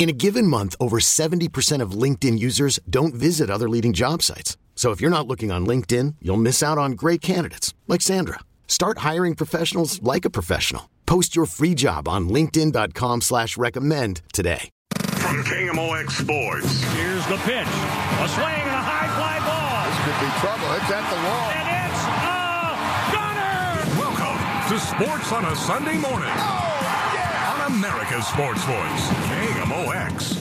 In a given month, over 70% of LinkedIn users don't visit other leading job sites. So if you're not looking on LinkedIn, you'll miss out on great candidates like Sandra. Start hiring professionals like a professional. Post your free job on LinkedIn.com slash recommend today. From KMOX Sports. Here's the pitch. A swing and a high fly ball. This could be trouble. It's at the wall. And it's a gunner! Welcome to Sports on a Sunday morning. Oh, yeah! On America's Sports Voice. KMOX.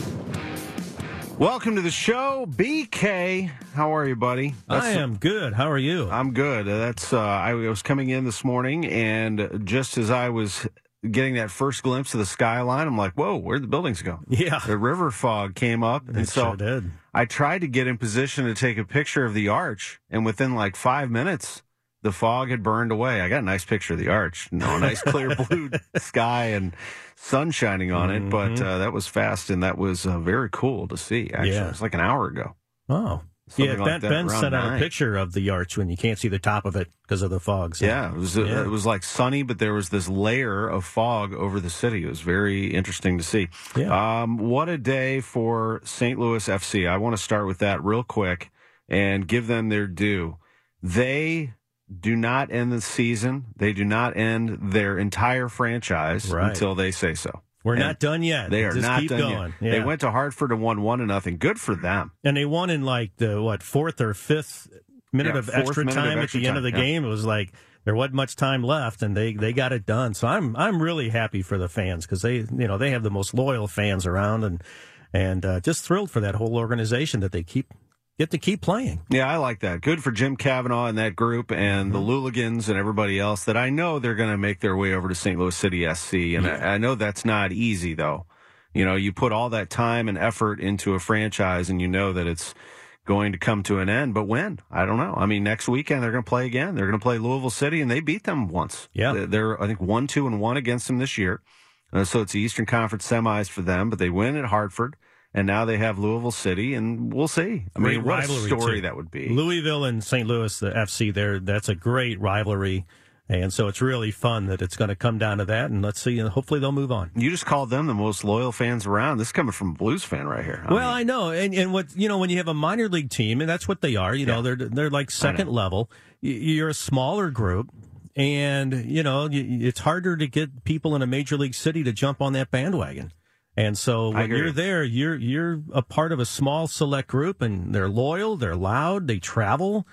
Welcome to the show, BK. How are you, buddy? That's- I am good. How are you? I'm good. Uh, That's uh, I was coming in this morning, and just as I was getting that first glimpse of the skyline, I'm like, "Whoa, where'd the buildings go?" Yeah. the river fog came up, and It so sure did. I tried to get in position to take a picture of the arch, and within like five minutes, the fog had burned away. I got a nice picture of the arch, no, a nice clear blue sky and sun shining on it. But Mm-hmm. uh, that was fast, and that was uh, very cool to see. Actually, Yeah. it was like an hour ago. Oh. Something yeah, like Ben, sent out a picture of the arch when you can't see the top of it because of the fog. So. Yeah, it was uh, Yeah. it was like sunny, but there was this layer of fog over the city. It was very interesting to see. Yeah. Um, what a day for St. Louis FC. I want to start with that real quick and give them their due. They do not end the season. They do not end their entire franchise Right. until they say so. We're And not done yet. They are Just not keep done going. yet. They went to Hartford and won one to nothing. Good for them. and they won in like the what fourth or fifth minute Yeah, of extra minute of time extra at the end of the yeah. game. It was like there wasn't much time left, and they they got it done. So I'm I'm really happy for the fans because they you know they have the most loyal fans around, and and uh, just thrilled for that whole organization that they keep get to keep playing. Yeah, I like that. Good for Jim Kavanaugh and that group and the Louligans and everybody else that I know they're going to make their way over to St. Louis City SC. And I, I know that's not easy, though. You know, you put all that time and effort into a franchise and you know that it's going to come to an end. But when? I don't know. I mean, next weekend they're going to play again. They're going to play Louisville City and they beat them once. Yeah. They're- They're, I think, one, two, and one against them this year. Uh, so it's the Eastern Conference semis for them, but they win at Hartford. And now they have Louisville City, and we'll see. I mean, Great what a story too. that would be. Louisville and St. Louis, the FC there, that's a great rivalry. And so it's really fun that it's going to come down to that. And let's see, and hopefully they'll move on. You just called them the most loyal fans around. This is coming from a Blues fan right here. I well, mean, I know, and and what you know when you have a minor league team, and that's what they are. You know, they're they're like second level. You're a smaller group, and you know it's harder to get people in a major league city to jump on that bandwagon. And so when you're you. there, you're you're a part of a small select group, and they're loyal, they're loud, they travel,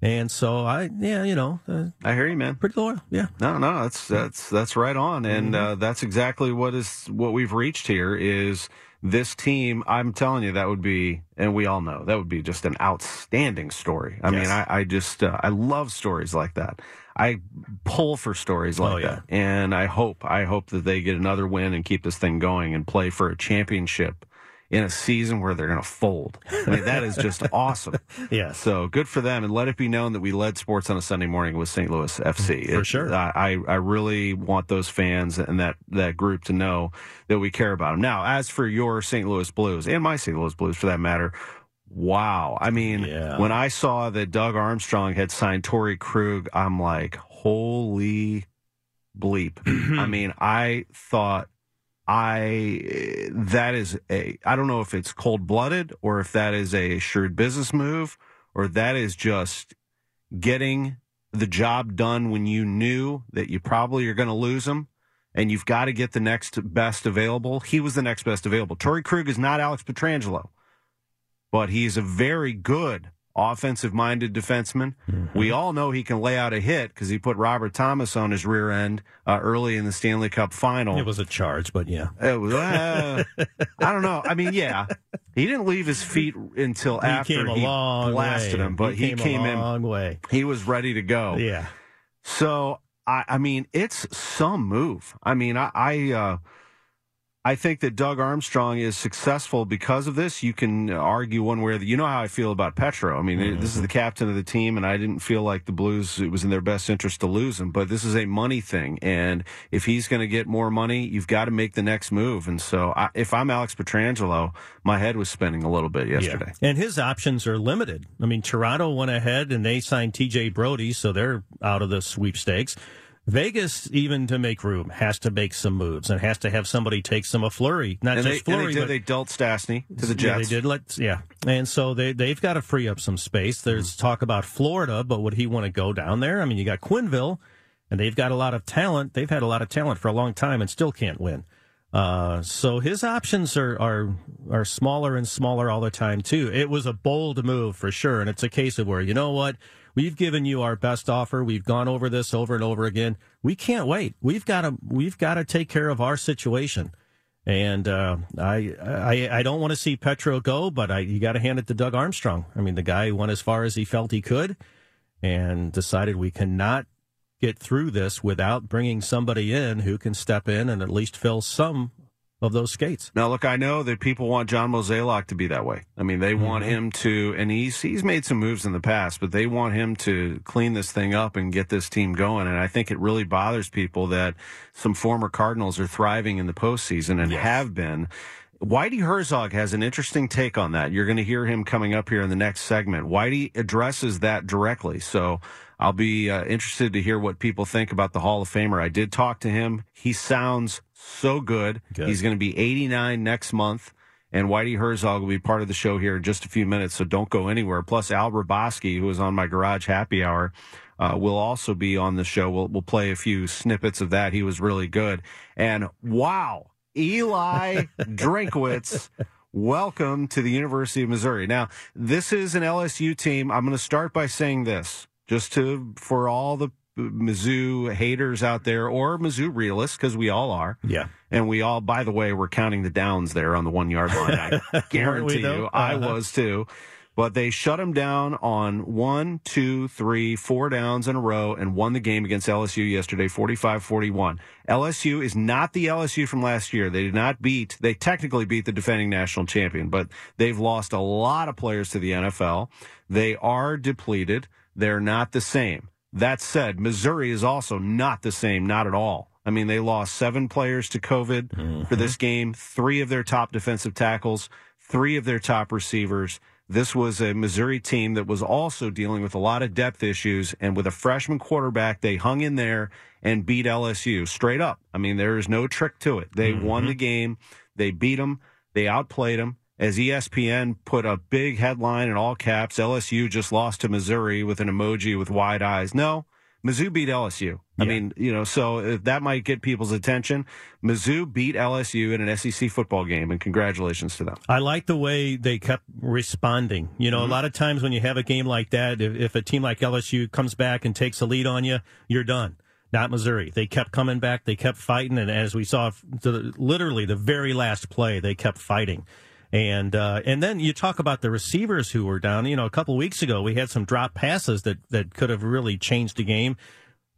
and so I yeah, you know, uh, I hear you, man. pretty loyal. Yeah, No, no, that's that's that's right on, and Mm-hmm. uh, that's exactly what is what we've reached here. Is this team? I'm telling you, that would be, and we all know that would be just an outstanding story. I mean, I, I just uh, I love stories like that. I pull for stories like Oh, yeah. that, and I hope I hope that they get another win and keep this thing going and play for a championship in a season where they're going to fold. I mean, that is just awesome. yeah. So good for them, and let it be known that we led sports on a Sunday morning with St. Louis FC. Mm, for It- sure. I, I I really want those fans and that that group to know that we care about them. Now, as for your St. Louis Blues and my St. Louis Blues, for that matter. Wow. I mean, Yeah. when I saw that Doug Armstrong had signed Torrey Krug, I'm like, holy bleep. I mean, I thought I that is a I don't know if it's cold blooded or if that is a shrewd business move or that is just getting the job done when you knew that you probably are going to lose him and you've got to get the next best available. He was the next best available. Torrey Krug is not Alex Pietrangelo, but he's a very good offensive minded defenseman. We all know he can lay out a hit because he put Robert Thomas on his rear end uh, early in the Stanley Cup final. It was a charge, but yeah. It was, uh, I don't know. I mean, yeah, he didn't leave his feet until He after came a he long blasted way. him, but he, came, a in. long way. He was ready to go. Yeah. So I, I mean, it's some move. I mean, I, I uh, I think that Doug Armstrong is successful because of this. You can argue one way or the you know how I feel about Petro. I mean, mm-hmm. this is the captain of the team, and I didn't feel like the Blues it was in their best interest to lose him. But this is a money thing, and if he's going to get more money, you've got to make the next move. And so, I, if I'm Alex Pietrangelo, my head was spinning a little bit yesterday. Yeah. And his options are limited. I mean, Toronto went ahead and they signed T.J. Brodie, so they're out of the sweepstakes. Vegas, even to make room, has to make some moves and has to have somebody take some of Fleury, Not and just they, Fleury, they did, but they dealt Stastny to the Jets. Yeah, they did. Let yeah, and so they they've got to free up some space. There's mm. talk about Florida, but would he want to go down there? I mean, you got Quenneville, and they've got a lot of talent. They've had a lot of talent for a long time and still can't win. Uh, so his options are, are are smaller and smaller all the time too. It was a bold move for sure, and it's a case of where you know what We've given you our best offer. We've gone over this over and over again. We can't wait. We've got to we've got to take care of our situation. And uh, I, I I don't want to see Petro go, but I, you got to hand it to Doug Armstrong. I mean, the guy went as far as he felt he could, and decided we cannot get through this without bringing somebody in who can step in and at least fill some of those skates. Now, look, I know that people want John Mozeliak to be that way. I mean, they mm-hmm. want him to, and he's he's made some moves in the past, but they want him to clean this thing up and get this team going. And I think it really bothers people that some former Cardinals are thriving in the postseason and yes. have been. Whitey Herzog has an interesting take on that. You're going to hear him coming up here in the next segment. Whitey addresses that directly. So I'll be uh, interested to hear what people think about the Hall of Famer. I did talk to him. He sounds so good. good. He's going to be 89 next month. And Whitey Herzog will be part of the show here in just a few minutes, so don't go anywhere. Plus, Al Hrabosky, who was on my Garage Happy Hour, uh, will also be on the show. We'll, we'll play a few snippets of that. He was really good. And wow, Eli Drinkwitz, welcome to the University of Missouri. Now, this is an LSU team. I'm going to start by saying this, just to for all the Mizzou haters out there or Mizzou realists, because we all are. Yeah. And we all, by the way, we're counting the downs there on the one yard line. I guarantee you, uh-huh. I was too. But they shut them down on one, two, three, four downs in a row and won the game against LSU yesterday, 45 41. LSU is not the LSU from last year. They did not beat, they technically beat the defending national champion, but they've lost a lot of players to the NFL. They are depleted. They're not the same. That said, Missouri is also not the same, not at all. I mean, they lost seven players to COVID mm-hmm. for this game, three of their top defensive tackles, three of their top receivers. This was a Missouri team that was also dealing with a lot of depth issues. And with a freshman quarterback, they hung in there and beat LSU straight up. I mean, there is no trick to it. They mm-hmm. won the game, they beat them, they outplayed them as ESPN put a big headline in all caps LSU just lost to Missouri with an emoji with wide eyes. No, Mizzou beat LSU. I mean, you know, so that might get people's attention. Mizzou beat LSU in an SEC football game, and congratulations to them. I like the way they kept responding. You know, mm-hmm. a lot of times when you have a game like that, if, if a team like LSU comes back and takes a lead on you, you're done not Missouri. They kept coming back. They kept fighting. And as we saw, the, literally the very last play, they kept fighting. And uh, and then you talk about the receivers who were down. You know, a couple weeks ago we had some drop passes that that could have really changed the game.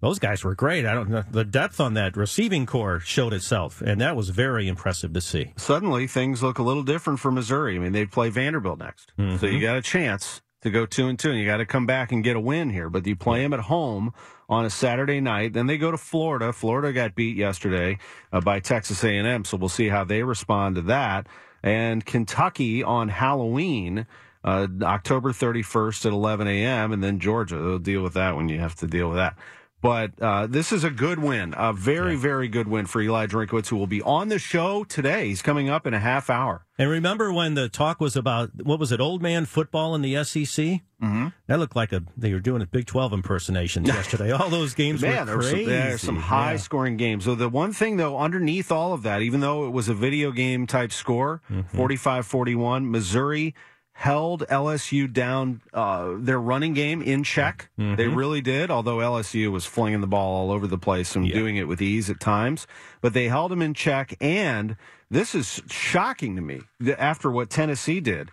Those guys were great. I don't know the depth on that receiving core showed itself, and that was very impressive to see. Suddenly things look a little different for Missouri. I mean, they play Vanderbilt next, mm-hmm. so you got a chance to go two and two, and you got to come back and get a win here. But you play them at home on a Saturday night. Then they go to Florida. Florida got beat yesterday uh, by Texas A&M, so we'll see how they respond to that and Kentucky on Halloween. Uh, October 31st at 11 a.m. and then Georgia. They'll deal with that when you have to deal with that. But uh, this is a good win, a very, yeah. very good win for Eli Drinkwitz, who will be on the show today. He's coming up in a half hour. And remember when the talk was about what was it, old man football in the SEC? Mm-hmm. That looked like a they were doing a Big Twelve impersonations yesterday. All those games Man, were crazy. There were some, some high yeah. scoring games. So the one thing though, underneath all of that, even though it was a video game type score, mm-hmm. 45-41, Missouri held LSU down uh, their running game in check. Mm-hmm. They really did, although LSU was flinging the ball all over the place and yeah. doing it with ease at times. But they held them in check, and this is shocking to me after what Tennessee did.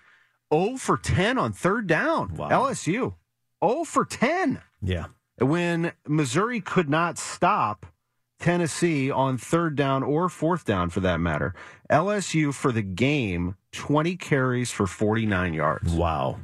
0 for 10 on third down. Wow. LSU. 0 for 10. Yeah. When Missouri could not stop Tennessee on third down or fourth down for that matter. LSU for the game, 20 carries for 49 yards. Wow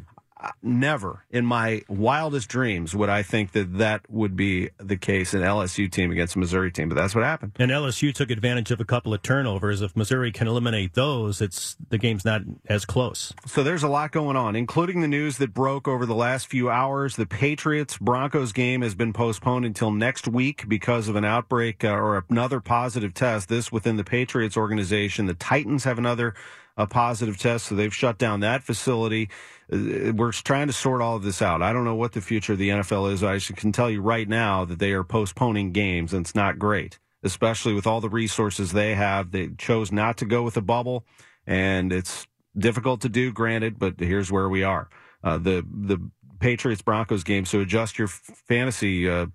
never in my wildest dreams would I think that that would be the case an LSU team against a Missouri team, but that's what happened. And LSU took advantage of a couple of turnovers. If Missouri can eliminate those, it's the game's not as close. So there's a lot going on, including the news that broke over the last few hours. The Patriots Broncos game has been postponed until next week because of an outbreak uh, or another positive test. This within the Patriots organization. The Titans have another a positive test, so they've shut down that facility. Uh, we're trying to sort all of this out. I don't know what the future of the NFL is. I can tell you right now that they are postponing games, and it's not great, especially with all the resources they have. They chose not to go with a bubble, and it's difficult to do, granted, but here's where we are. Uh, the the Patriots Broncos game, so adjust your fantasy uh,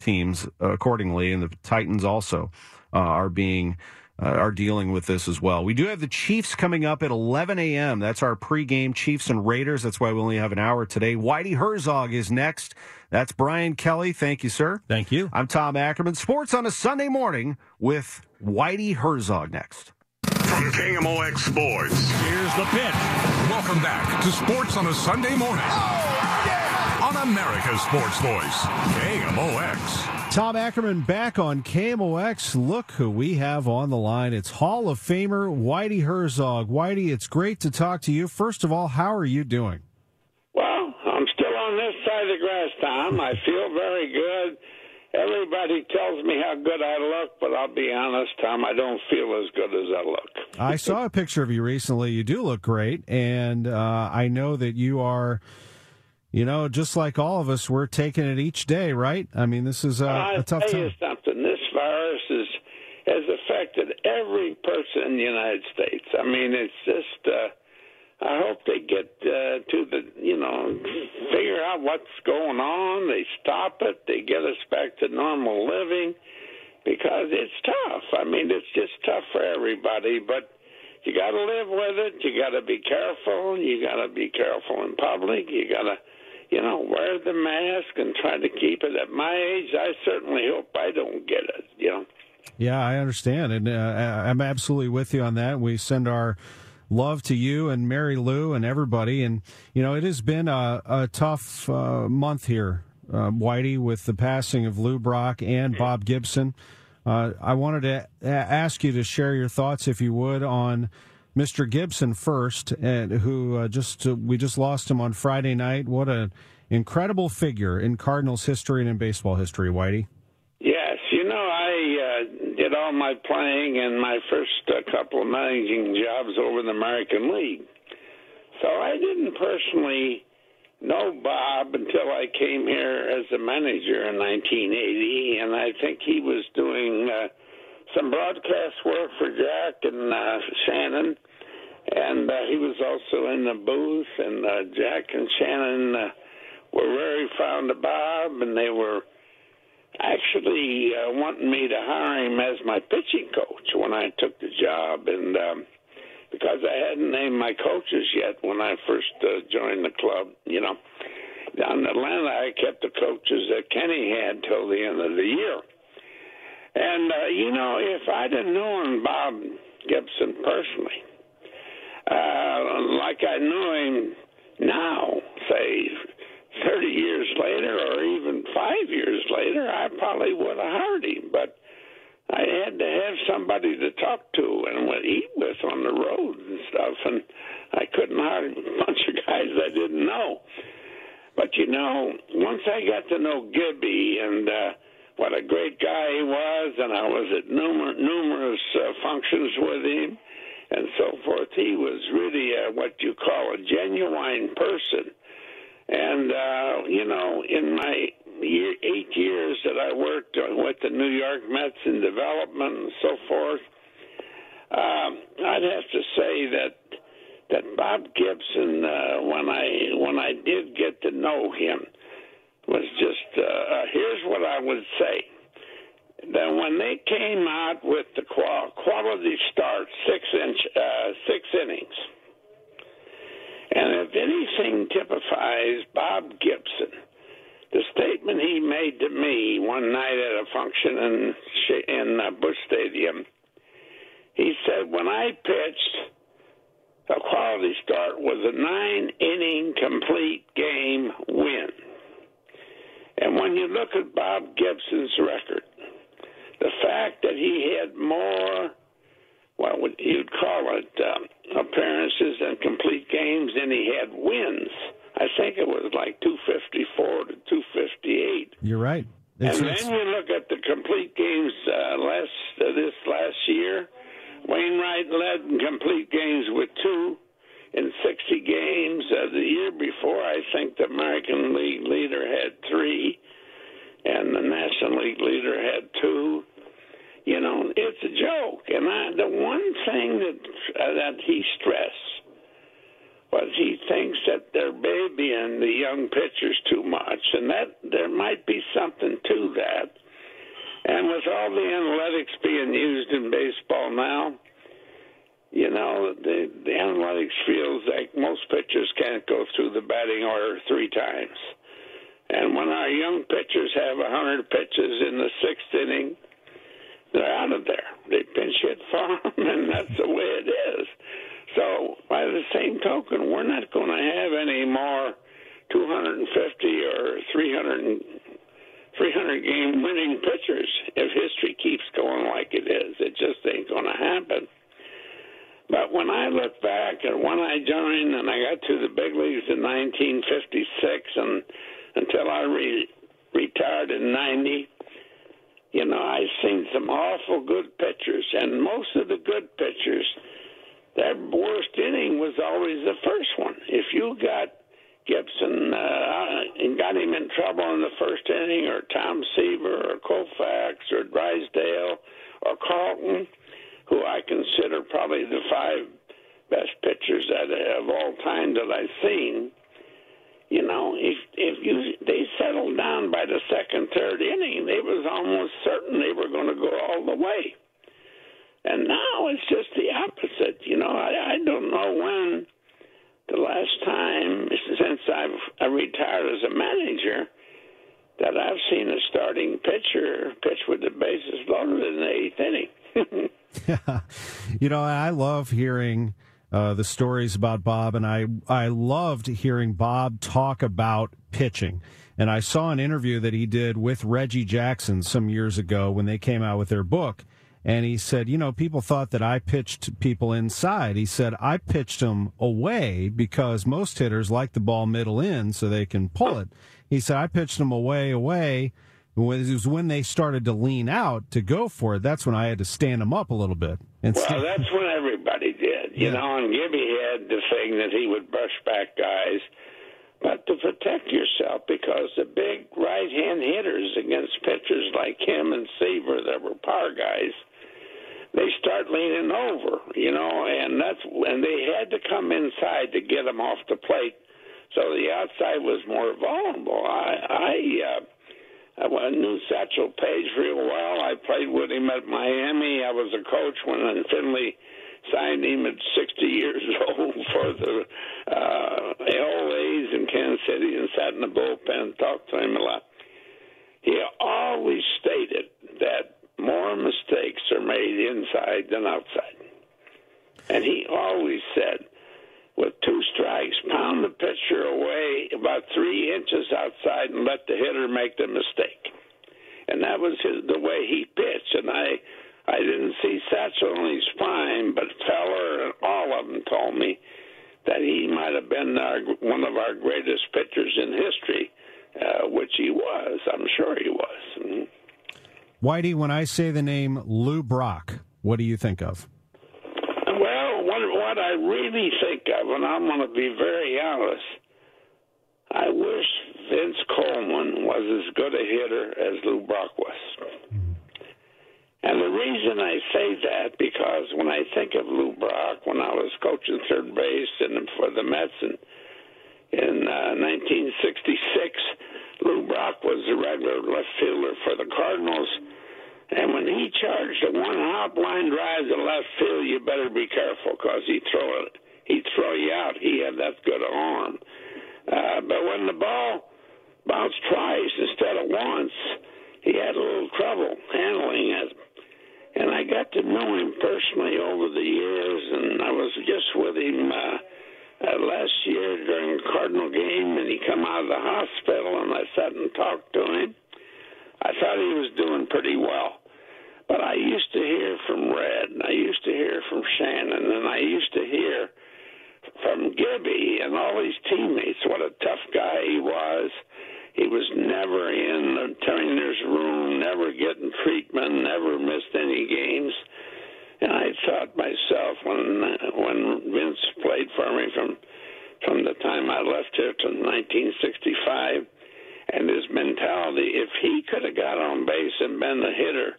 teams accordingly, and the Titans also uh, are being uh, are dealing with this as well. We do have the Chiefs coming up at 11 a.m. That's our pregame Chiefs and Raiders. That's why we only have an hour today. Whitey Herzog is next. That's Brian Kelly. Thank you, sir. Thank you. I'm Tom Ackerman. Sports on a Sunday morning with Whitey Herzog next. From KMOX Sports. Here's the pitch. Welcome back to Sports on a Sunday morning. Oh, yeah! On America's Sports Voice, KMOX. Tom Ackerman back on KMOX. Look who we have on the line. It's Hall of Famer Whitey Herzog. Whitey, it's great to talk to you. First of all, how are you doing? Well, I'm still on this side of the grass, Tom. I feel very good. Everybody tells me how good I look, but I'll be honest, Tom, I don't feel as good as I look. I saw a picture of you recently. You do look great, and uh, I know that you are you know, just like all of us, we're taking it each day, right? I mean, this is a, a tough tell time. you something. This virus is, has affected every person in the United States. I mean, it's just. Uh, I hope they get uh, to the, you know, figure out what's going on. They stop it. They get us back to normal living because it's tough. I mean, it's just tough for everybody. But you got to live with it. You got to be careful. You got to be careful in public. You got to you know, wear the mask and try to keep it. At my age, I certainly hope I don't get it. You know. Yeah, I understand, and uh, I'm absolutely with you on that. We send our love to you and Mary Lou and everybody. And you know, it has been a, a tough uh, month here, uh, Whitey, with the passing of Lou Brock and Bob Gibson. Uh, I wanted to ask you to share your thoughts, if you would, on Mr. Gibson first, and who uh, just uh, we just lost him on Friday night. What an incredible figure in Cardinals history and in baseball history, Whitey. Yes, you know I uh, did all my playing and my first uh, couple of managing jobs over in the American League, so I didn't personally know Bob until I came here as a manager in 1980, and I think he was doing. Uh, some broadcast work for Jack and uh, Shannon, and uh, he was also in the booth. And uh, Jack and Shannon uh, were very fond of Bob, and they were actually uh, wanting me to hire him as my pitching coach when I took the job, and um, because I hadn't named my coaches yet when I first uh, joined the club, you know. Down in Atlanta, I kept the coaches that Kenny had till the end of the year. And, uh, you know, if I'd have known Bob Gibson personally, uh, like I know him now, say 30 years later or even five years later, I probably would have hired him. But I had to have somebody to talk to and eat with on the road and stuff, and I couldn't hire a bunch of guys I didn't know. But you know, once I got to know Gibby and uh, what a great guy he was, and I was at numer- numerous uh, functions with him and so forth. He was really uh, what you call a genuine person. And, uh, you know, in my year, eight years that I worked with the New York Mets in development and so forth, um, I'd have to say that that Bob Gibson, uh, when I when I did get to know him, was just uh, uh, here's what I would say. That when they came out with the quality start, six inch, uh, six innings, and if anything typifies Bob Gibson, the statement he made to me one night at a function in in uh, Busch Stadium. He said, "When I pitched, a quality start was a nine-inning complete game win." And when you look at Bob Gibson's record, the fact that he had more, what would you'd call it, um, appearances and complete games than he had wins I think it was like 254 to 258. You're right. It's, and then you look at the complete games uh, last uh, this last year. Wainwright led in complete games with two in 60 games. Uh, the year before, I think the American League leader had three, and the National League leader had two. You know, it's a joke. And I, the one thing that uh, that he stressed but he thinks that they're babying the young pitchers too much, and that there might be something to that. And with all the analytics being used in baseball now, you know, the, the analytics feels like most pitchers can't go through the batting order three times. And when our young pitchers have a 100 pitches in the sixth inning, they're out of there. They pinch hit for them, and that's the way it is. So, by the same token, we're not going to have any more 250 or 300, 300 game winning pitchers if history keeps going like it is. It just ain't going to happen. But when I look back and when I joined and I got to the big leagues in 1956 and until I re- retired in 90, you know, I've seen some awful good pitchers, and most of the good pitchers – that worst inning was always the first one. If you got Gibson uh, and got him in trouble in the first inning, or Tom Seaver, or Koufax, or Drysdale, or Carlton, who I consider probably the five best pitchers that of all time that I've seen. You know, if if you they settled down by the second, third inning, they was almost certain they were going to go all the way. And now it's just the opposite. You know, I, I don't know when the last time since I've I retired as a manager that I've seen a starting pitcher pitch with the bases loaded in the eighth inning. you know, I love hearing uh, the stories about Bob, and I I loved hearing Bob talk about pitching. And I saw an interview that he did with Reggie Jackson some years ago when they came out with their book and he said, you know, people thought that I pitched people inside. He said, I pitched them away because most hitters like the ball middle in so they can pull it. He said, I pitched them away, away. It was when they started to lean out to go for it. That's when I had to stand them up a little bit. And well, st- that's when everybody did, you yeah. know. And Gibby had the thing that he would brush back guys, but to protect yourself because the big right-hand hitters against pitchers like him and Seaver that were power guys they start leaning over, you know, and that's and they had to come inside to get them off the plate, so the outside was more vulnerable. I I uh, I knew Satchel Paige real well. I played with him at Miami. I was a coach when Finley signed him at 60 years old for the uh, LA's in Kansas City and sat in the bullpen talked to him a lot. He always stated that more mistakes are made inside than outside. And he always said, the pitcher away about three inches outside and let the hitter make the mistake. And that was his, the way he pitched. And I, I didn't see Satchel in his prime, but Feller and all of them told me that he might have been our, one of our greatest pitchers in history, uh, which he was. I'm sure he was. Mm-hmm. Whitey, when I say the name Lou Brock, what do you think of? What, what I really think of, and I'm going to be very honest, I wish Vince Coleman was as good a hitter as Lou Brock was. And the reason I say that because when I think of Lou Brock, when I was coaching third base and for the Mets in, in uh, 1966, Lou Brock was the regular left fielder for the Cardinals and when he charged a one hop line drive to left field, you better be careful because he throw it. He'd throw you out. He had that good arm. Uh, but when the ball bounced twice instead of once, he had a little trouble handling it. And I got to know him personally over the years, and I was just with him uh, uh, last year during a Cardinal game, and he come out of the hospital, and I sat and talked to him. I thought he was doing pretty well. But I used to hear from Red, and I used to hear from Shannon, and I used to hear from Gibby and all his teammates what a tough guy he was. He was never in the trainer's room, never getting treatment, never missed any games. And I thought myself when when Vince played for me from from the time I left here to 1965, and his mentality, if he could have got on base and been the hitter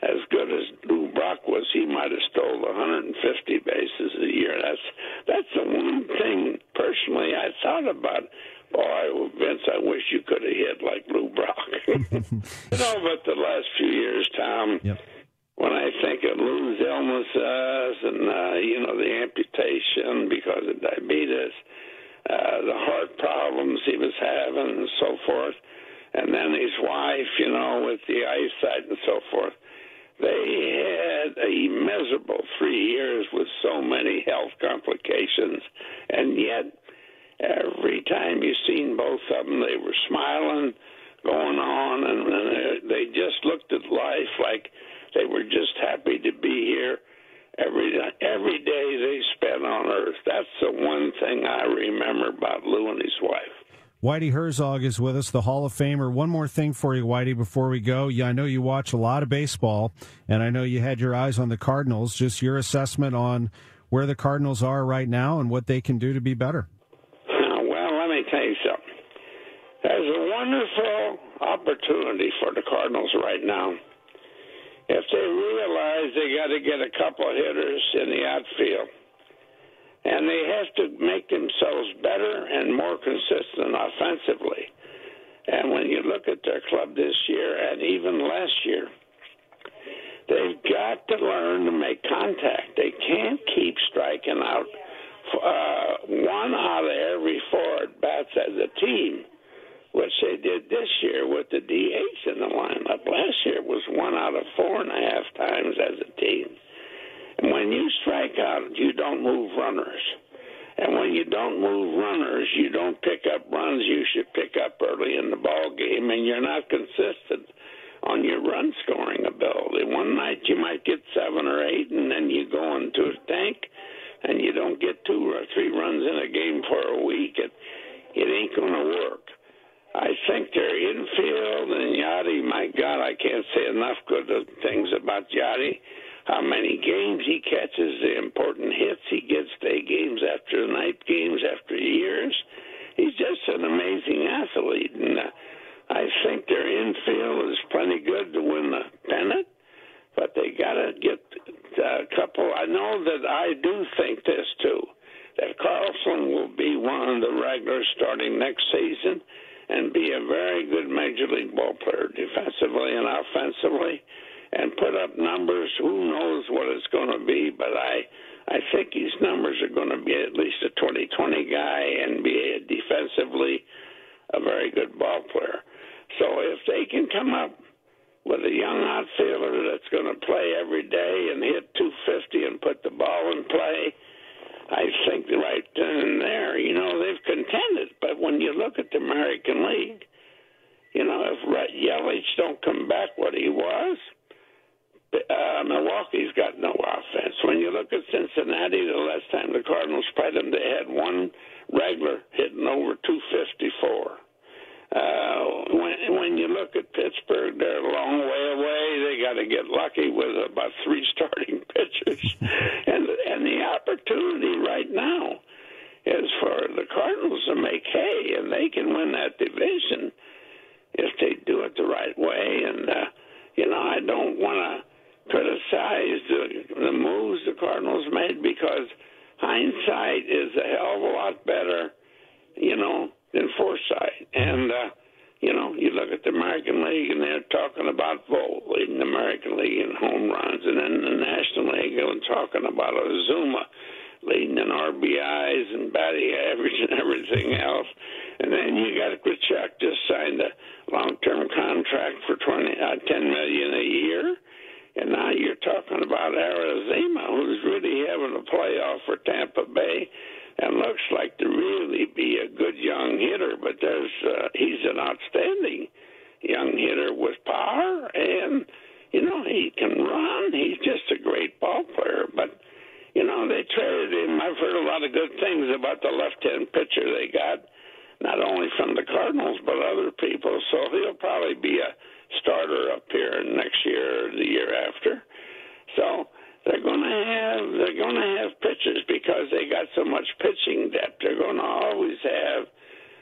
as good as Lou Brock was, he might have stole 150 bases a year. That's that's the one thing personally I thought about. Boy, Vince, I wish you could have hit like Lou Brock. you know, but the last few years, Tom, Yep. when I think of Lou's illnesses and uh, you know the amputation because of diabetes, uh, the heart problems he was having, and so forth, and then his wife, you know, with the eyesight and so forth. They had a miserable three years with so many health complications, and yet every time you seen both of them, they were smiling, going on, and, and they just looked at life like they were just happy to be here. Every every day they spent on Earth. That's the one thing I remember about Lou and his wife. Whitey Herzog is with us, the Hall of Famer. One more thing for you, Whitey, before we go. Yeah, I know you watch a lot of baseball, and I know you had your eyes on the Cardinals. Just your assessment on where the Cardinals are right now and what they can do to be better. Well, let me tell you something. There's a wonderful opportunity for the Cardinals right now. If they realize they got to get a couple hitters in the outfield, and they have to make themselves better and more consistent offensively. And when you look at their club this year and even last year, they've got to learn to make contact. They can't keep striking out uh, one out of every four at bats as a team, which they did this year with the DH in the lineup. Last year was one out of four and a half times as a team. And when you strike out, you don't move runners. And when you don't move runners, you don't pick up runs you should pick up early in the ball game, and you're not consistent on your run scoring ability. One night you might get seven or eight, and then you go into a tank, and you don't get two or three runs in a game for a week. It it ain't going to work. I think their infield and Yadi, my God, I can't say enough good things about Yadi how many games he catches, the important hits he gets, day games after night games after years. He's just an amazing athlete, and uh, I think their infield is plenty good to win the pennant. But they got to get a couple. I know that I do think this too, that Carlson will be one of the regulars starting next season and be a very good major league ball player defensively and offensively and put up numbers. Who knows what it's going to be? But I, I think his numbers are going to be at least a 20-20 guy and be a defensively a very good ball player. So if they can come up with a young outfielder that's going to play every day and hit 250 and put the ball in play, I think right then and there, you know, they've contended. But when you look at the American League, you know, if Yelich don't come back what he was, uh, Milwaukee's got no offense. When you look at Cincinnati, the last time the Cardinals played them, they had one regular hitting over 254. Uh, when when you look at Pittsburgh, they're a long way away. They got to get lucky with about three starting pitchers, and and the opportunity right now is for the Cardinals to make hay, and they can win that division if they do it the right way. And uh, you know, I don't want to criticize the, the moves the Cardinals made because hindsight is a hell of a lot better, you know, than foresight. And uh, you know, you look at the American League and they're talking about Voit leading the American League in home runs, and then the National League they're talking about Ozuna leading in RBIs and batting average and everything else. And then you got Grichuk just signed a long-term contract for twenty uh, ten million a year. And now you're talking about Arozarena, who's really having a playoff for Tampa Bay. and looks like to really be a good young hitter. But there's uh, he's an outstanding hitter with power, and you know he can run. He's just a great ball player. But you know they traded him. I've heard a lot of good things about the left-hand pitcher they got, not only from the Cardinals but other people. So he'll probably be a starter up here next year or the year after. So they're going to have they're going to have pitchers because they got so much pitching depth. They're going to always have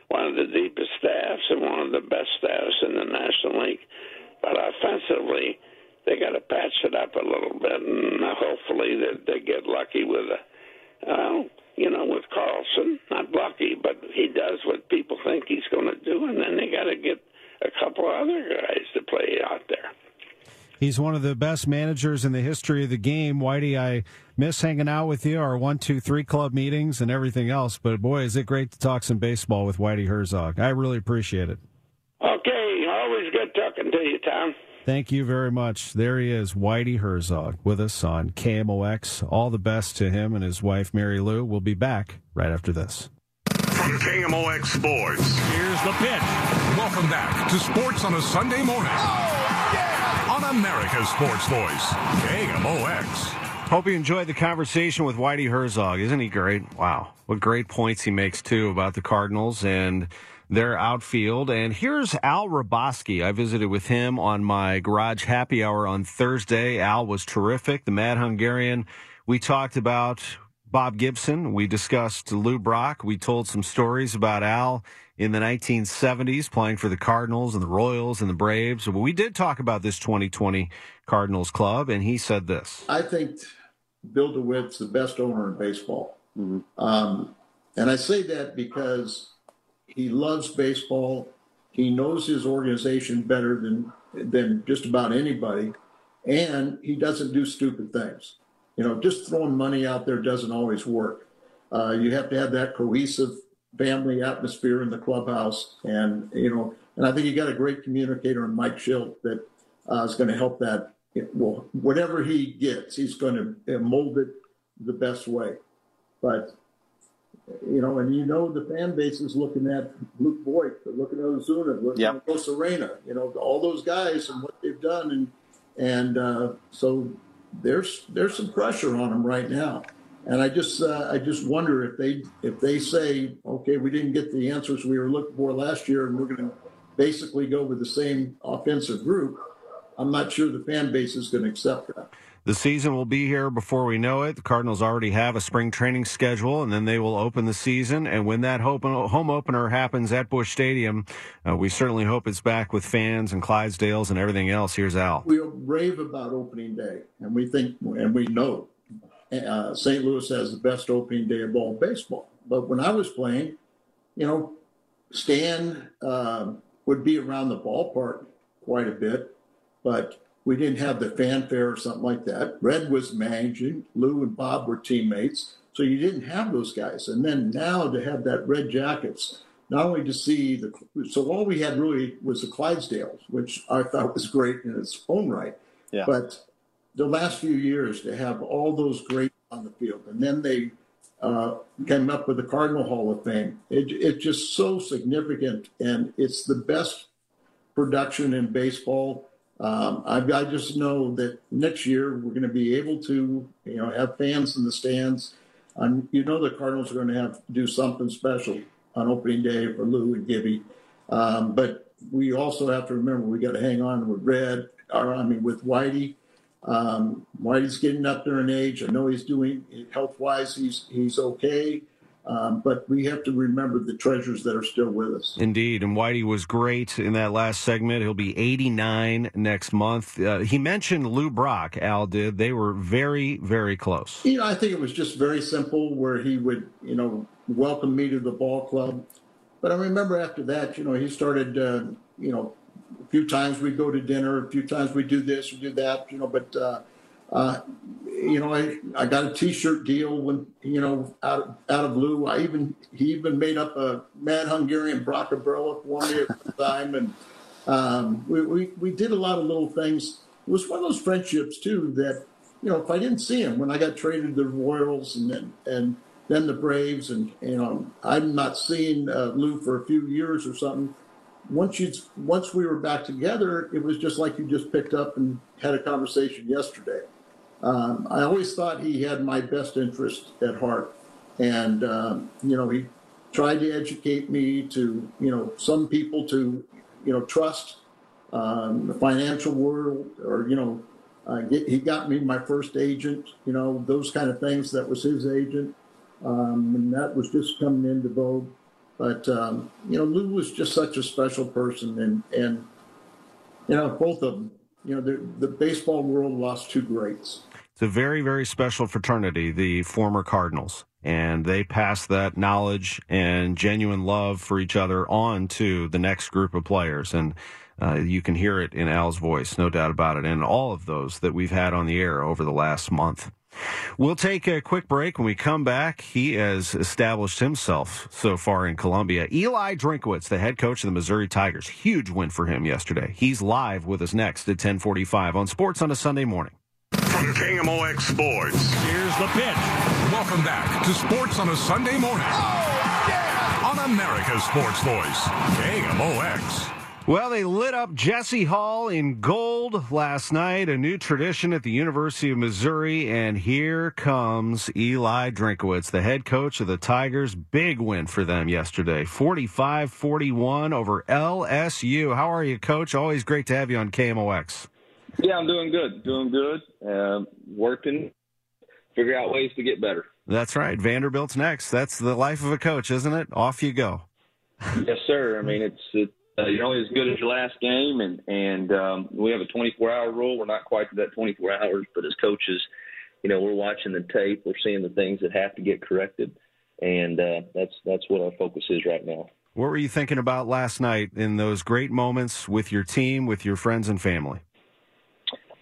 one of the deepest staffs and one of the best staffs in the National League. But offensively, they got to patch it up a little bit, and hopefully they, they get lucky with a, uh, you know, with Carlson. Not lucky, but he does what people think he's going to do, and then they got to get a couple other guys to play out there. He's one of the best managers in the history of the game. Whitey, I miss hanging out with you, our one, two, three club meetings and everything else. But boy, is it great to talk some baseball with Whitey Herzog. I really appreciate it. Okay, always good talking to you, Tom. Thank you very much. There he is, Whitey Herzog, with us on KMOX. All the best to him and his wife, Mary Lou. We'll be back right after this. From KMOX Sports. Here's the pitch. Welcome back to Sports on a Sunday morning. On America's Sports Voice, KMOX. Hope you enjoyed the conversation with Whitey Herzog. Isn't he great? Wow. What great points he makes, too, about the Cardinals and their outfield. And here's Al Hrabosky. I visited with him on my garage happy hour on Thursday. Al was terrific. The Mad Hungarian. We talked about Bob Gibson. We discussed Lou Brock. We told some stories about Al in the 1970s playing for the Cardinals and the Royals and the Braves. But we did talk about this 2020 Cardinals club, and he said this. I think Bill DeWitt's the best owner in baseball. Mm-hmm. Um, and I say that because he loves baseball. He knows his organization better than than just about anybody, and he doesn't do stupid things. You know, just throwing money out there doesn't always work. Uh, you have to have that cohesive family atmosphere in the clubhouse, and you know, and I think you got a great communicator in Mike Shildt that uh, is going to help that. Well, whatever he gets, he's going to mold it the best way. But you know, and you know the fan base is looking at Luke Voit, looking at Ozuna, looking yep. at Arozarena, you know, all those guys and what they've done, and and uh, so there's there's some pressure on them right now, and I just uh, I just wonder if they if they say okay we didn't get the answers we were looking for last year and we're going to basically go with the same offensive group, I'm not sure the fan base is going to accept that. The season will be here before we know it. The Cardinals already have a spring training schedule, and then they will open the season. And when that home opener happens at Busch Stadium, uh, we certainly hope it's back with fans and Clydesdales and everything else. Here's Al. We rave about opening day, and we think and we know uh, St. Louis has the best opening day of all baseball. But when I was playing, you know, Stan uh, would be around the ballpark quite a bit, but we didn't have the fanfare or something like that. Red was managing, Lou and Bob were teammates, so you didn't have those guys. And then now to have that Red Jackets, not only to see the, so all we had really was the Clydesdales, which I thought was great in its own right. Yeah. But the last few years to have all those great on the field, and then they uh, came up with the Cardinal Hall of Fame. It, it's just so significant, and it's the best production in baseball um, I, I, just know that next year we're going to be able to, you know, have fans in the stands. Um, you know, the Cardinals are going to have to do something special on opening day for Lou and Gibby. Um, but we also have to remember we got to hang on with Red, or I mean with Whitey. Um, Whitey's getting up there in age. I know he's doing health wise. He's he's okay. Um, but we have to remember the treasures that are still with us. Indeed. And Whitey was great in that last segment. He'll be 89 next month. Uh, he mentioned Lou Brock, Al did. They were very, very close. You know, I think it was just very simple where he would, you know, welcome me to the ball club. But I remember after that, you know, he started, uh, you know, a few times we'd go to dinner, a few times we'd do this or do that, you know, but. Uh, uh, you know, I, I got a T-shirt deal when you know out of, out of Lou. I even he even made up a Mad Hungarian Brock umbrella for me at the time, and um, we, we we did a lot of little things. It was one of those friendships too that you know if I didn't see him when I got traded to the Royals and and then the Braves, and you know I'm not seeing uh, Lou for a few years or something. Once you once we were back together, it was just like you just picked up and had a conversation yesterday. Um, I always thought he had my best interest at heart, and um, you know he tried to educate me to you know some people to you know trust um, the financial world or you know uh, get, he got me my first agent you know those kind of things that was his agent um, and that was just coming into vogue. But um, you know, Lou was just such a special person, and and you know, both of them. You know, the, the baseball world lost two greats. It's a very, very special fraternity, the former Cardinals, and they pass that knowledge and genuine love for each other on to the next group of players. And uh, you can hear it in Al's voice, no doubt about it, and all of those that we've had on the air over the last month. We'll take a quick break. When we come back, he has established himself so far in Columbia. Eli Drinkwitz, the head coach of the Missouri Tigers, huge win for him yesterday. He's live with us next at 1045 on Sports on a Sunday morning. From KMOX Sports. Here's the pitch. Welcome back to Sports on a Sunday morning. Oh, yeah! On America's Sports Voice, KMOX. Well, they lit up Jesse Hall in gold last night, a new tradition at the University of Missouri. And here comes Eli Drinkwitz, the head coach of the Tigers. Big win for them yesterday 45 41 over LSU. How are you, coach? Always great to have you on KMOX. Yeah, I'm doing good. Doing good. Uh, working, figure out ways to get better. That's right. Vanderbilt's next. That's the life of a coach, isn't it? Off you go. yes, sir. I mean, it's, it's uh, you're only as good as your last game, and and um, we have a 24 hour rule. We're not quite to that 24 hours, but as coaches, you know, we're watching the tape, we're seeing the things that have to get corrected, and uh, that's that's what our focus is right now. What were you thinking about last night in those great moments with your team, with your friends and family?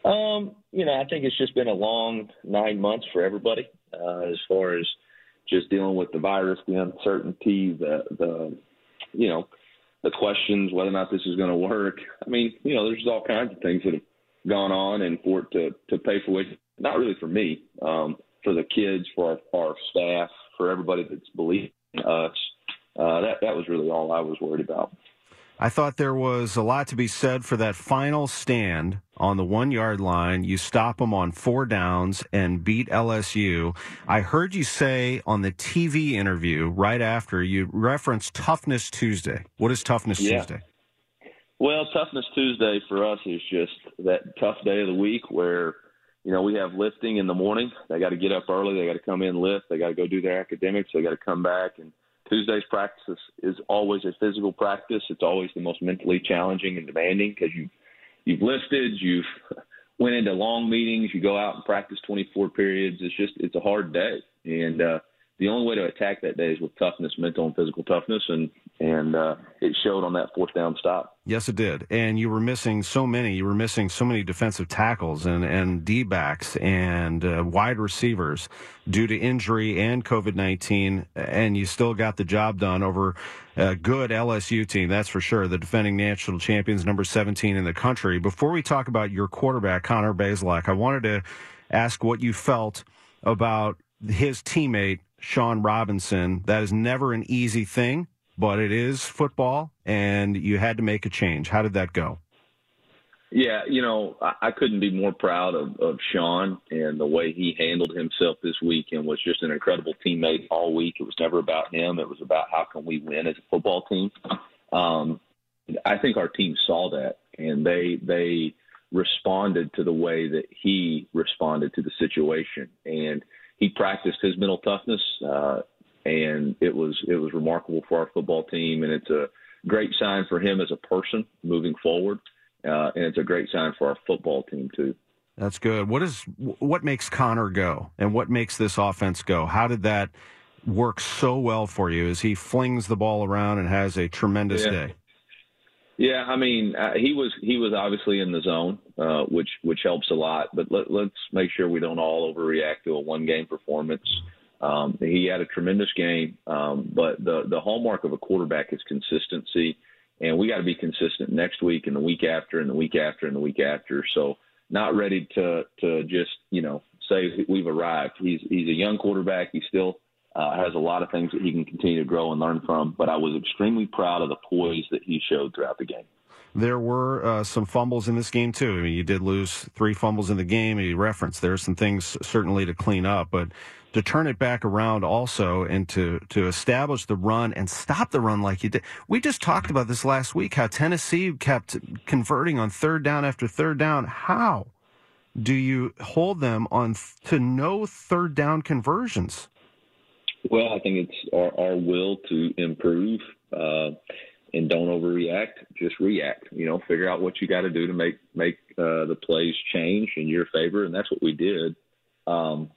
Um, you know, I think it's just been a long nine months for everybody, uh, as far as just dealing with the virus, the uncertainty, the the you know the questions whether or not this is going to work. I mean, you know, there's all kinds of things that have gone on, and for it to to pay for it, not really for me, um, for the kids, for our, our staff, for everybody that's believing us. Uh, that that was really all I was worried about. I thought there was a lot to be said for that final stand on the one yard line. You stop them on four downs and beat LSU. I heard you say on the TV interview right after you referenced Toughness Tuesday. What is Toughness yeah. Tuesday? Well, Toughness Tuesday for us is just that tough day of the week where you know, we have lifting in the morning. They got to get up early. They got to come in, lift. They got to go do their academics. They got to come back and Tuesday's practice is always a physical practice. It's always the most mentally challenging and demanding because you you've listed, you've went into long meetings, you go out and practice 24 periods. It's just it's a hard day, and uh, the only way to attack that day is with toughness, mental and physical toughness, and and uh, it showed on that fourth down stop. Yes, it did. And you were missing so many. You were missing so many defensive tackles and and D backs and uh, wide receivers due to injury and COVID nineteen, and you still got the job done over a good LSU team. That's for sure. The defending national champions, number seventeen in the country. Before we talk about your quarterback Connor Bazelak, I wanted to ask what you felt about his teammate Shawn Robinson. That is never an easy thing, but it is football, and you had to make a change. How did that go? Yeah, you know, I, couldn't be more proud of, of Shawn and the way he handled himself this week and was just an incredible teammate all week. It was never about him. It was about how can we win as a football team. Um, I think our team saw that and they they responded to the way that he responded to the situation. And he practiced his mental toughness, uh, and it was it was remarkable for our football team, and it's a great sign for him as a person moving forward, uh, and it's a great sign for our football team too. That's good. What is what makes Connor go, and what makes this offense go? How did that work so well for you as he flings the ball around and has a tremendous yeah. day? Yeah, I mean, uh, he was he was obviously in the zone, uh, which which helps a lot. But let, let's make sure we don't all overreact to a one game performance. Um, he had a tremendous game, um, but the the hallmark of a quarterback is consistency, and we got to be consistent next week and the week after and the week after and the week after. So not ready to to just you know say we've arrived. He's he's a young quarterback. He's still Uh, has a lot of things that he can continue to grow and learn from. But I was extremely proud of the poise that he showed throughout the game. There were uh, some fumbles in this game too. I mean, you did lose three fumbles in the game. You referenced there's some things certainly to clean up, but to turn it back around also and to to establish the run and stop the run like you did. We just talked about this last week how Tennessee kept converting on third down after third down. How do you hold them on th- to no third down conversions? Well, I think it's our, our will to improve. Uh, and don't overreact. Just react. You know, figure out what you got to do to make make uh, the plays change in your favor, and that's what we did. Um,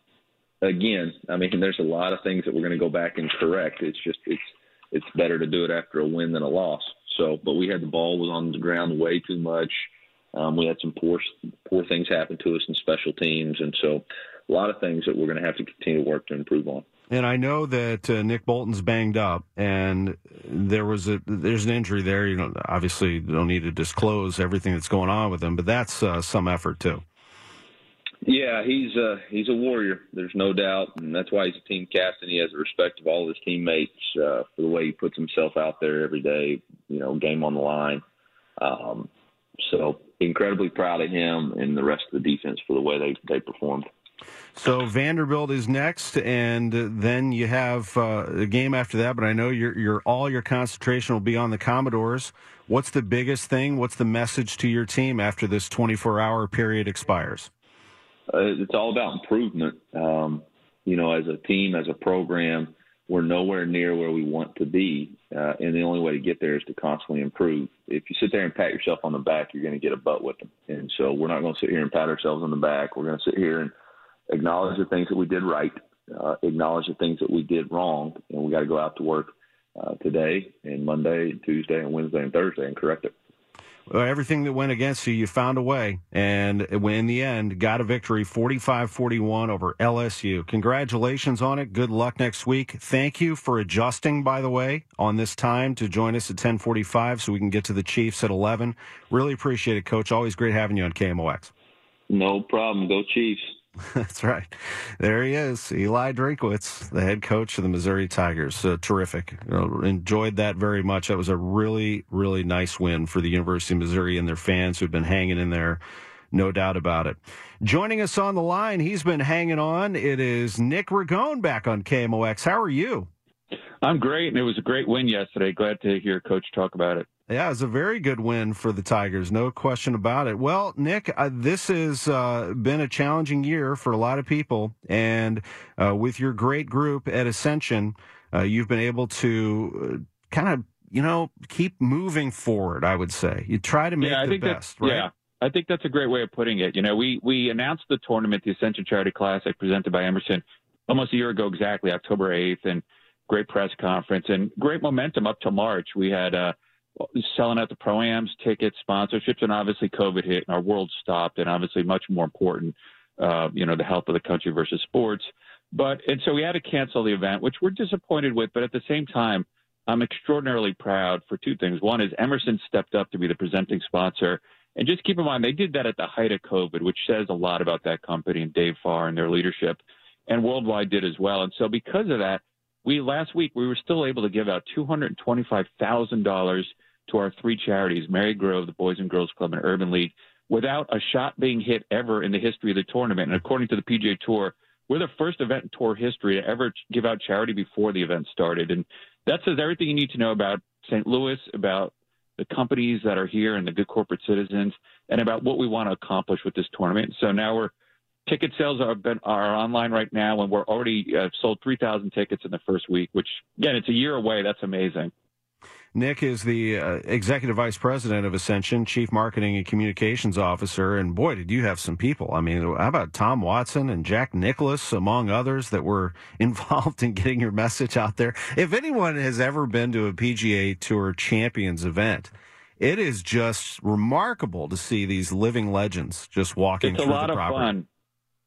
again, I mean, there's a lot of things that we're going to go back and correct. It's just it's it's better to do it after a win than a loss. So, but we had the ball was on the ground way too much. Um, we had some poor poor things happen to us in special teams, and so a lot of things that we're going to have to continue to work to improve on. And I know that uh, Nick Bolton's banged up, and there was a there's an injury there. You know, obviously don't need to disclose everything that's going on with him, but that's uh, some effort too. Yeah, he's a uh, he's a warrior. There's no doubt, and that's why he's a team captain. He has the respect of all his teammates uh, for the way he puts himself out there every day. You know, game on the line. Um, so incredibly proud of him and the rest of the defense for the way they they performed. So Vanderbilt is next, and then you have uh, a game after that. But I know your your all your concentration will be on the Commodores. What's the biggest thing? What's the message to your team after this 24 hour period expires? Uh, it's all about improvement. Um, you know, as a team, as a program, we're nowhere near where we want to be, uh, and the only way to get there is to constantly improve. If you sit there and pat yourself on the back, you're going to get a butt whipping. And so we're not going to sit here and pat ourselves on the back. We're going to sit here and acknowledge the things that we did right, uh, acknowledge the things that we did wrong, and we got to go out to work uh, today and Monday, and Tuesday, and Wednesday and Thursday and correct it. Well, everything that went against you, you found a way. And in the end, got a victory 45 41 over LSU. Congratulations on it. Good luck next week. Thank you for adjusting, by the way, on this time to join us at 1045 so we can get to the Chiefs at 11. Really appreciate it, Coach. Always great having you on KMOX. No problem. Go Chiefs. That's right. There he is, Eli Drinkwitz, the head coach of the Missouri Tigers. Uh, terrific. Uh, enjoyed that very much. That was a really, really nice win for the University of Missouri and their fans who've been hanging in there. No doubt about it. Joining us on the line, he's been hanging on. It is Nick Ragone back on KMOX. How are you? I'm great, and it was a great win yesterday. Glad to hear Coach talk about it. Yeah, it's a very good win for the Tigers, no question about it. Well, Nick, uh, this has uh, been a challenging year for a lot of people, and uh, with your great group at Ascension, uh, you've been able to uh, kind of, you know, keep moving forward. I would say you try to make yeah, the best, right? Yeah. I think that's a great way of putting it. You know, we we announced the tournament, the Ascension Charity Classic, presented by Emerson, almost a year ago exactly, October eighth, and great press conference and great momentum up to March. We had uh, selling out the proams, tickets, sponsorships, and obviously COVID hit and our world stopped. And obviously, much more important, uh, you know, the health of the country versus sports. But and so we had to cancel the event, which we're disappointed with. But at the same time, I'm extraordinarily proud for two things. One is Emerson stepped up to be the presenting sponsor. And just keep in mind, they did that at the height of COVID, which says a lot about that company and Dave Farr and their leadership. And Worldwide did as well. And so because of that, we last week we were still able to give out two hundred twenty-five thousand dollars to our three charities, Marygrove, the Boys and Girls Club, and Urban League, without a shot being hit ever in the history of the tournament. And according to the PGA Tour, we're the first event in tour history to ever give out charity before the event started. And that says everything you need to know about St. Louis, about the companies that are here and the good corporate citizens, and about what we want to accomplish with this tournament. So now we're ticket sales are been, are online right now, and we're already uh, sold 3,000 tickets in the first week. Which again, it's a year away. That's amazing. Nick is the uh, executive vice president of Ascension, chief marketing and communications officer. And boy, did you have some people. I mean, how about Tom Watson and Jack Nicklaus, among others, that were involved in getting your message out there? If anyone has ever been to a PGA Tour Champions event, it is just remarkable to see these living legends just walking it's through a lot the of property. fun.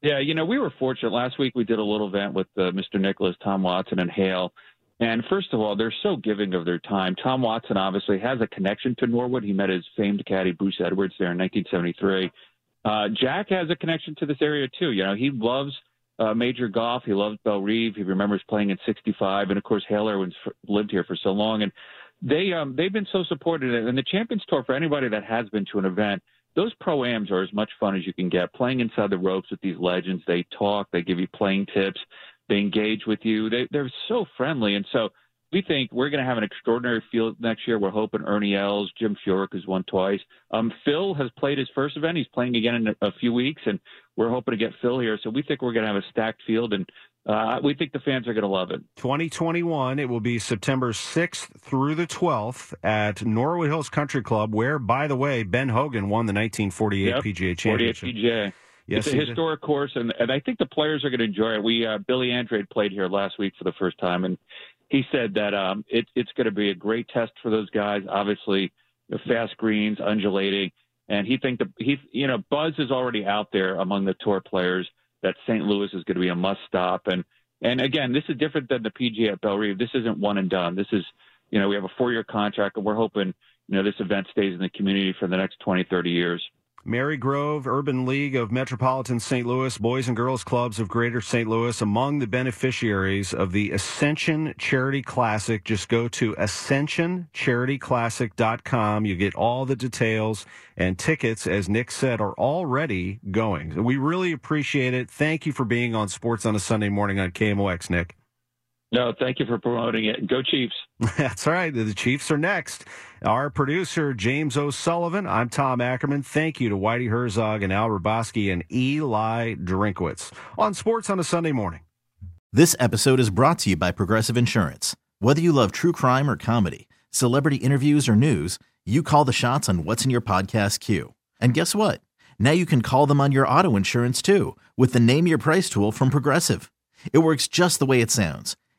Yeah, you know, we were fortunate. Last week we did a little event with uh, Mr. Nicklaus, Tom Watson, and Hale and first of all, they're so giving of their time. Tom Watson obviously has a connection to Norwood. He met his famed caddy Bruce Edwards there in 1973. Uh, Jack has a connection to this area too. You know, he loves uh, Major Golf. He loved Bellerive. He remembers playing in '65, and of course, Hale Irwin's lived here for so long, and they um, they've been so supportive. And the Champions Tour for anybody that has been to an event, those pro ams are as much fun as you can get. Playing inside the ropes with these legends, they talk, they give you playing tips, they engage with you. They they're so friendly, and so we think we're going to have an extraordinary field next year. We're hoping Ernie Els, Jim Furyk, who's won twice. Um, Phil has played his first event. He's playing again in a, a few weeks, and we're hoping to get Phil here. So we think we're going to have a stacked field, and uh, we think the fans are going to love it. 2021, it will be September 6th through the 12th at Norwood Hills Country Club, where, by the way, Ben Hogan won the 1948 yep, PGA Championship. 48 PGA. Yes, it's a historic course, and, and I think the players are going to enjoy it. We uh, Billy Andrade played here last week for the first time, and he said that um, it, it's going to be a great test for those guys. Obviously, the fast greens, undulating, and he think that he, you know, buzz is already out there among the tour players that St. Louis is going to be a must stop. And and again, this is different than the PGA at Bellerive. This isn't one and done. This is, you know, we have a four year contract, and we're hoping, you know, this event stays in the community for the next 20, 30 years. Marygrove Urban League of Metropolitan St. Louis, Boys and Girls Clubs of Greater St. Louis, among the beneficiaries of the Ascension Charity Classic. Just go to ascensioncharityclassic.com. You get all the details and tickets, as Nick said, are already going. We really appreciate it. Thank you for being on Sports on a Sunday morning on KMOX, Nick. No, thank you for promoting it. Go Chiefs. That's right. The Chiefs are next. Our producer, James O'Sullivan. I'm Tom Ackerman. Thank you to Whitey Herzog and Al Hrabosky and Eli Drinkwitz on Sports on a Sunday morning. This episode is brought to you by Progressive Insurance. Whether you love true crime or comedy, celebrity interviews or news, you call the shots on what's in your podcast queue. And guess what? Now you can call them on your auto insurance too with the Name Your Price tool from Progressive. It works just the way it sounds